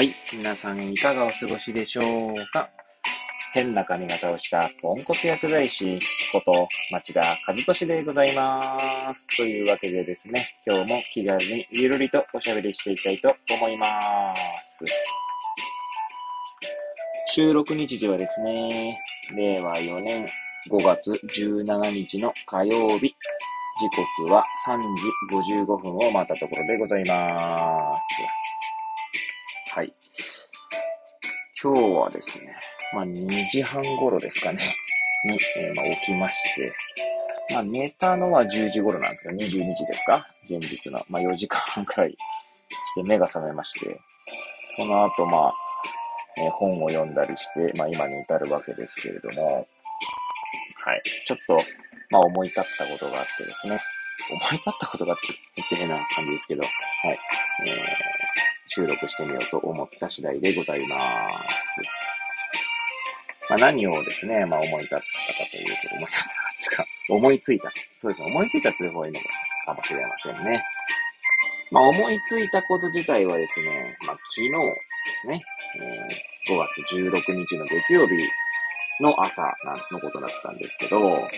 はい。皆さんいかがお過ごしでしょうか？変な髪型をしたポンコツ薬剤師こと町田和俊でございます。というわけでですね、今日も気軽にゆるりとおしゃべりしていきたいと思います。収録日時はですね、令和4年5月17日の火曜日、時刻は3時55分を待ったところでございます。今日はですね、まあ2時半頃ですかね、に、えー、まあ、起きまして、まあ寝たのは10時頃なんですけど、22時ですか？前日の。まあ4時間半くらいして目が覚めまして、その後まあ、えー、本を読んだりして、まあ今に至るわけですけれども、はい。ちょっと、まあ思い立ったことがあってですね、思い立ったことがあって言って変な感じですけど、はい。えー収録してみようと思った次第でございます。まあ、何をですね、まあ、思い立ったかというと、思い立ったか、思いついた。そうですね、思いついたっていう方がいいのかもしれませんね。まあ、思いついたこと自体はですね、まあ、昨日ですね、えー、5月16日の月曜日の朝のことだったんですけど、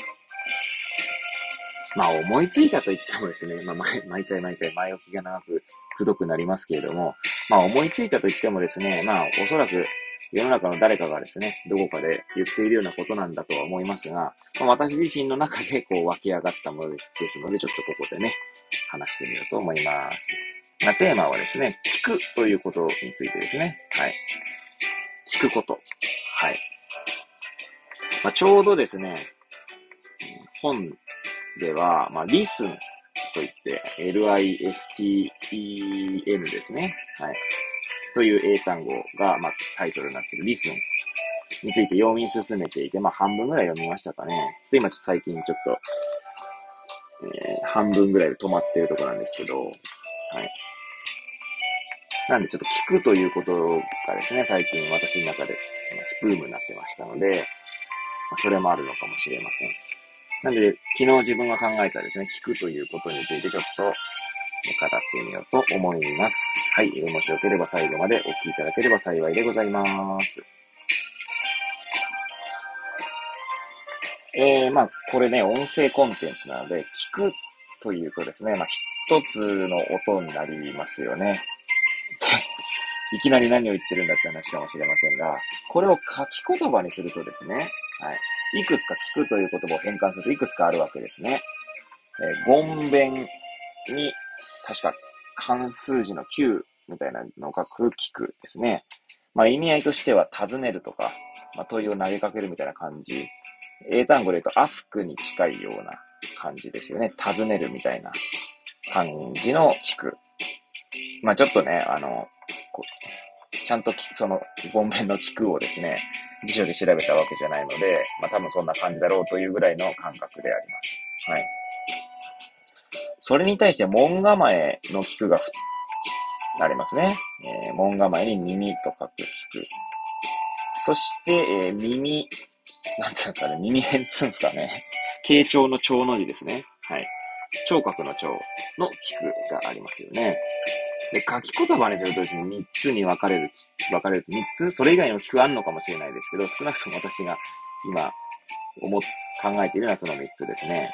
まあ思いついたと言ってもですね、まあ毎回毎回前置きが長くくどくなりますけれども、まあ思いついたと言ってもですね、まあおそらく世の中の誰かがですね、どこかで言っているようなことなんだとは思いますが、まあ、私自身の中でこう湧き上がったものですので、ちょっとここでね、話してみようと思います。まあ、テーマはですね、聞くということについてですね。はい。聞くこと。はい。まあ、ちょうどですね、本では、まあ、listen といって、L-I-S-T-E-N ですね。はい。という英単語が、まあ、タイトルになっている listen について読み進めていて、まあ、半分ぐらい読みましたかね。で、今ちょっと最近ちょっと、えー、半分ぐらいで止まっているところなんですけど、はい。なんでちょっと聞くということがですね、最近私の中でブームになってましたので、ま、それもあるのかもしれません。なんで、昨日自分が考えたですね、聞くということについてちょっと語ってみようと思います。はい。もしよければ最後までお聞きいただければ幸いでございます。えー、まあ、これね、音声コンテンツなので、聞くというとですね、まあ、一つの音になりますよね。いきなり何を言ってるんだって話かもしれませんが、これを書き言葉にするとですね、はい。いくつか聞くという言葉を変換するといくつかあるわけですね。えー、ごんべんに、確か関数字の9みたいなのを書く聞くですね。まあ意味合いとしては尋ねるとか、まあ問いを投げかけるみたいな感じ。英単語で言うとアスクに近いような感じですよね。尋ねるみたいな感じの聞く。まあちょっとね、あの、ちゃんとその、ごんべんの聞くをですね、辞書で調べたわけじゃないので、まあ多分そんな感じだろうというぐらいの感覚であります。はい。それに対して門構えの聞くがありますね。えー、門構えに耳と書く聞く。そして、えー、耳、なんていうんですかね、耳辺つうんですかね。傾聴の聴の字ですね。はい。聴覚の聴の聞くがありますよね。で、書き言葉にするとですね、3つに分かれる、分かれると3つ、それ以外にも聞くあるのかもしれないですけど、少なくとも私が今、思、考えているのはその3つですね。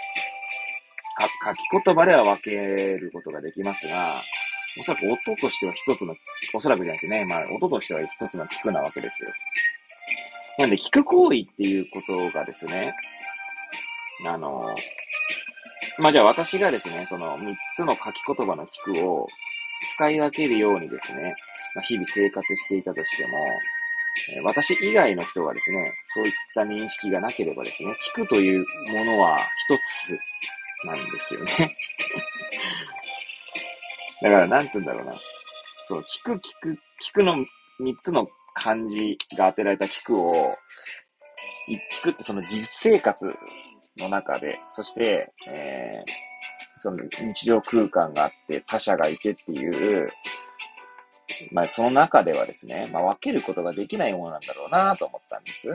か、書き言葉では分けることができますが、おそらく音としては一つの、おそらくじゃなくてね、まあ音としては一つの聞くなわけですよ。なんで聞く行為っていうことがですね、あの、まあじゃあ私がですね、その3つの書き言葉の聞くを使い分けるようにですね、まあ、日々生活していたとしても、え私以外の人がですね、そういった認識がなければですね、聞くというものは一つなんですよね。だから、なんつうんだろうな。そう、聞く、聞く、聞くの三つの漢字が当てられた聞くを、聞くってその実生活の中で、そして、えー、その日常空間があって他者がいてっていう、まあその中ではですね、まあ分けることができないものなんだろうなと思ったんです。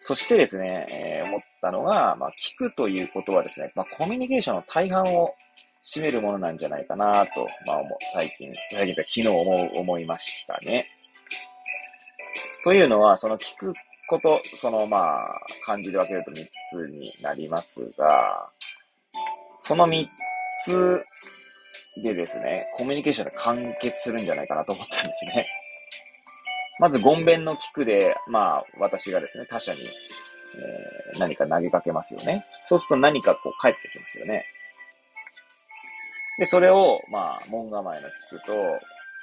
そしてですね、えー、思ったのが、まあ聞くということはですね、まあコミュニケーションの大半を占めるものなんじゃないかなと、まあ、最近、最近と昨日思う、思いましたね。というのは、その聞くこと、そのまあ、漢字で分けると3つになりますが、その3つでですね、コミュニケーションで完結するんじゃないかなと思ったんですね。まず、ごんべんの聞くで、まあ、私がですね、他者に、えー、何か投げかけますよね。そうすると何かこう返ってきますよね。で、それを、まあ、門構えの聞くと、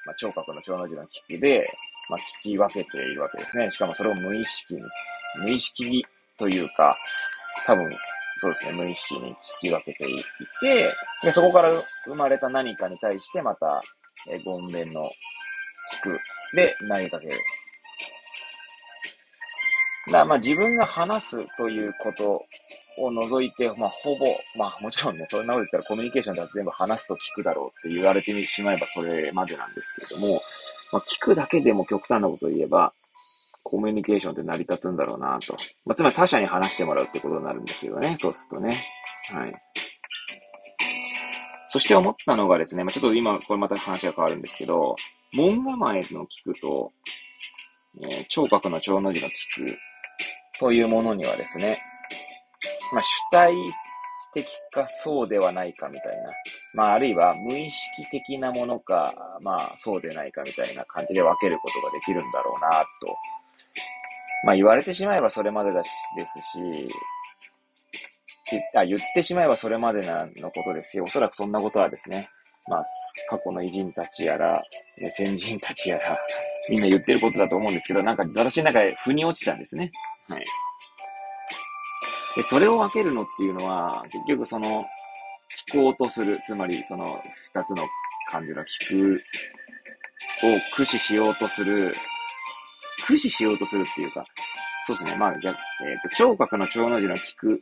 まあ、聴覚の聴の字の聞くで、まあ、聞き分けているわけですね。しかもそれを無意識に、無意識というか、多分、そうですね、無意識に聞き分けていて、で、そこから生まれた何かに対してまた、えー、言弁の聞くで投げかける。だまあ自分が話すということを除いて、まあ、ほぼ、まあ、もちろんね、そんなこと言ったらコミュニケーションだと全部話すと聞くだろうって言われてしまえばそれまでなんですけれども、まあ、聞くだけでも極端なことを言えば、コミュニケーションって成り立つんだろうなと。まあ、つまり他者に話してもらうってことになるんですよね。そうするとね。はい。そして思ったのがですね、まあ、ちょっと今、これまた話が変わるんですけど、門構えの聞くと、えー、聴覚の聴の字の聞くというものにはですね、まあ、主体的かそうではないかみたいな。まあ、あるいは無意識的なものか、まあ、そうでないかみたいな感じで分けることができるんだろうな、と。まあ、言われてしまえばそれまでだし、ですし、あ言ってしまえばそれまでなのことですよ。おそらくそんなことはですね、まあ、過去の偉人たちやら、先人たちやら、みんな言ってることだと思うんですけど、なんか私の中で腑に落ちたんですね。はい。で、それを分けるのっていうのは、結局その、聞こうとする、つまりその二つの感じの聞くを駆使しようとする、駆使しようとするっていうか、そうですね。まあ、逆、えっ、ー、と、聴覚の聴の字の聞く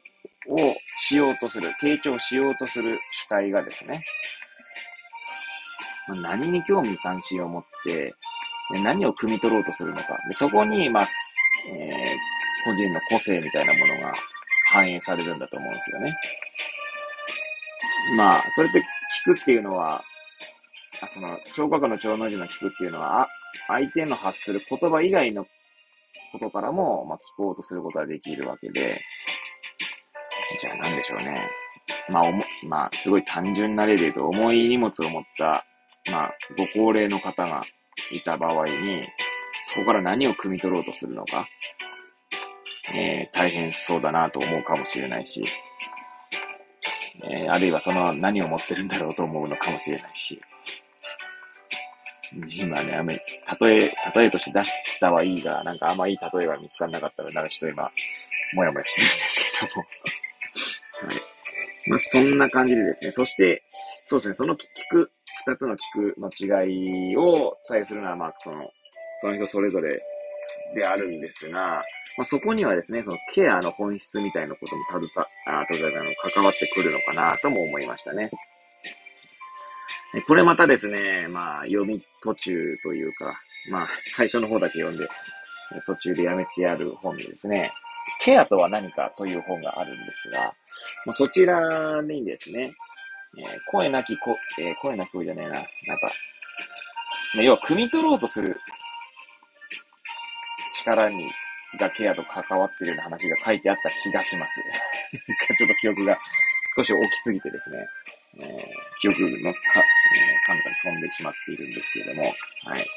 をしようとする、傾聴しようとする主体がですね、何に興味関心を持って、何を汲み取ろうとするのか。でそこに、まあ、えー、個人の個性みたいなものが反映されるんだと思うんですよね。まあ、それって聞くっていうのは、あその、聴覚の聴の字の聞くっていうのは、相手の発する言葉以外のことからも、まあ、聞こうとすることができるわけで、じゃあ何でしょうね。まあ、おも、まあ、すごい単純な例で言うと、重い荷物を持った、まあ、ご高齢の方がいた場合に、そこから何を汲み取ろうとするのか。えー、大変そうだなと思うかもしれないし、えー、あるいはその何を持ってるんだろうと思うのかもしれないし、今ね、あめ、例え、例えとして出したはいいが、なんかあんまいい例えが見つからなかったら、なんかちょっと今、もやもやしてるんですけども。はい。まあ、そんな感じでですね。そして、そうですね、その聞く、二つの聞くの違いを左右するのは、まあ、その、その人それぞれであるんですが、まあ、そこにはですね、そのケアの本質みたいなことも携わ、あ、携わの関わってくるのかなとも思いましたね。これまたですね、まあ、読み途中というか、まあ、最初の方だけ読んで、途中でやめてやる本でですね、ケアとは何かという本があるんですが、まあ、そちらにですね、えー、声なきこ、えー、声なき声じゃねえな、なんか、要は、汲み取ろうとする力に、がケアと関わってるような話が書いてあった気がします。ちょっと記憶が少し大きすぎてですね、えー、記憶のか、彼方に飛んでしまっているんですけれども、はい。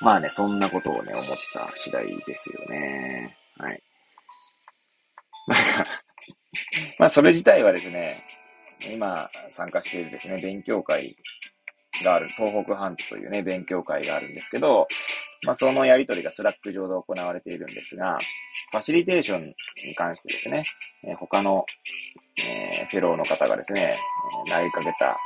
まあね、そんなことをね、思った次第ですよね。はい。なんか まあそれ自体はですね、今参加しているですね、勉強会がある、東北半島というね、勉強会があるんですけど、まあ、そのやりとりがスラック上で行われているんですが、ファシリテーションに関してですね、え、他の、えー、フェローの方がですね、えー、投げかけた、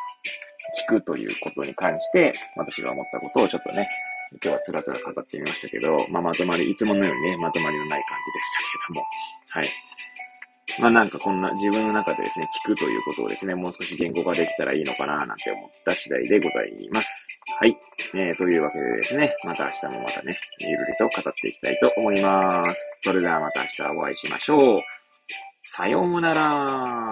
聞くということに関して、私が思ったことをちょっとね、今日はつらつら語ってみましたけど、まあ、まとまり、いつものようにね、まとまりのない感じでしたけども、はい。まあなんかこんな自分の中でですね、聞くということをですね、もう少し言語化できたらいいのかななんて思った次第でございます。はい。えー、というわけでですね、また明日もまたね、ゆるりと語っていきたいと思います。それではまた明日お会いしましょう。さようなら。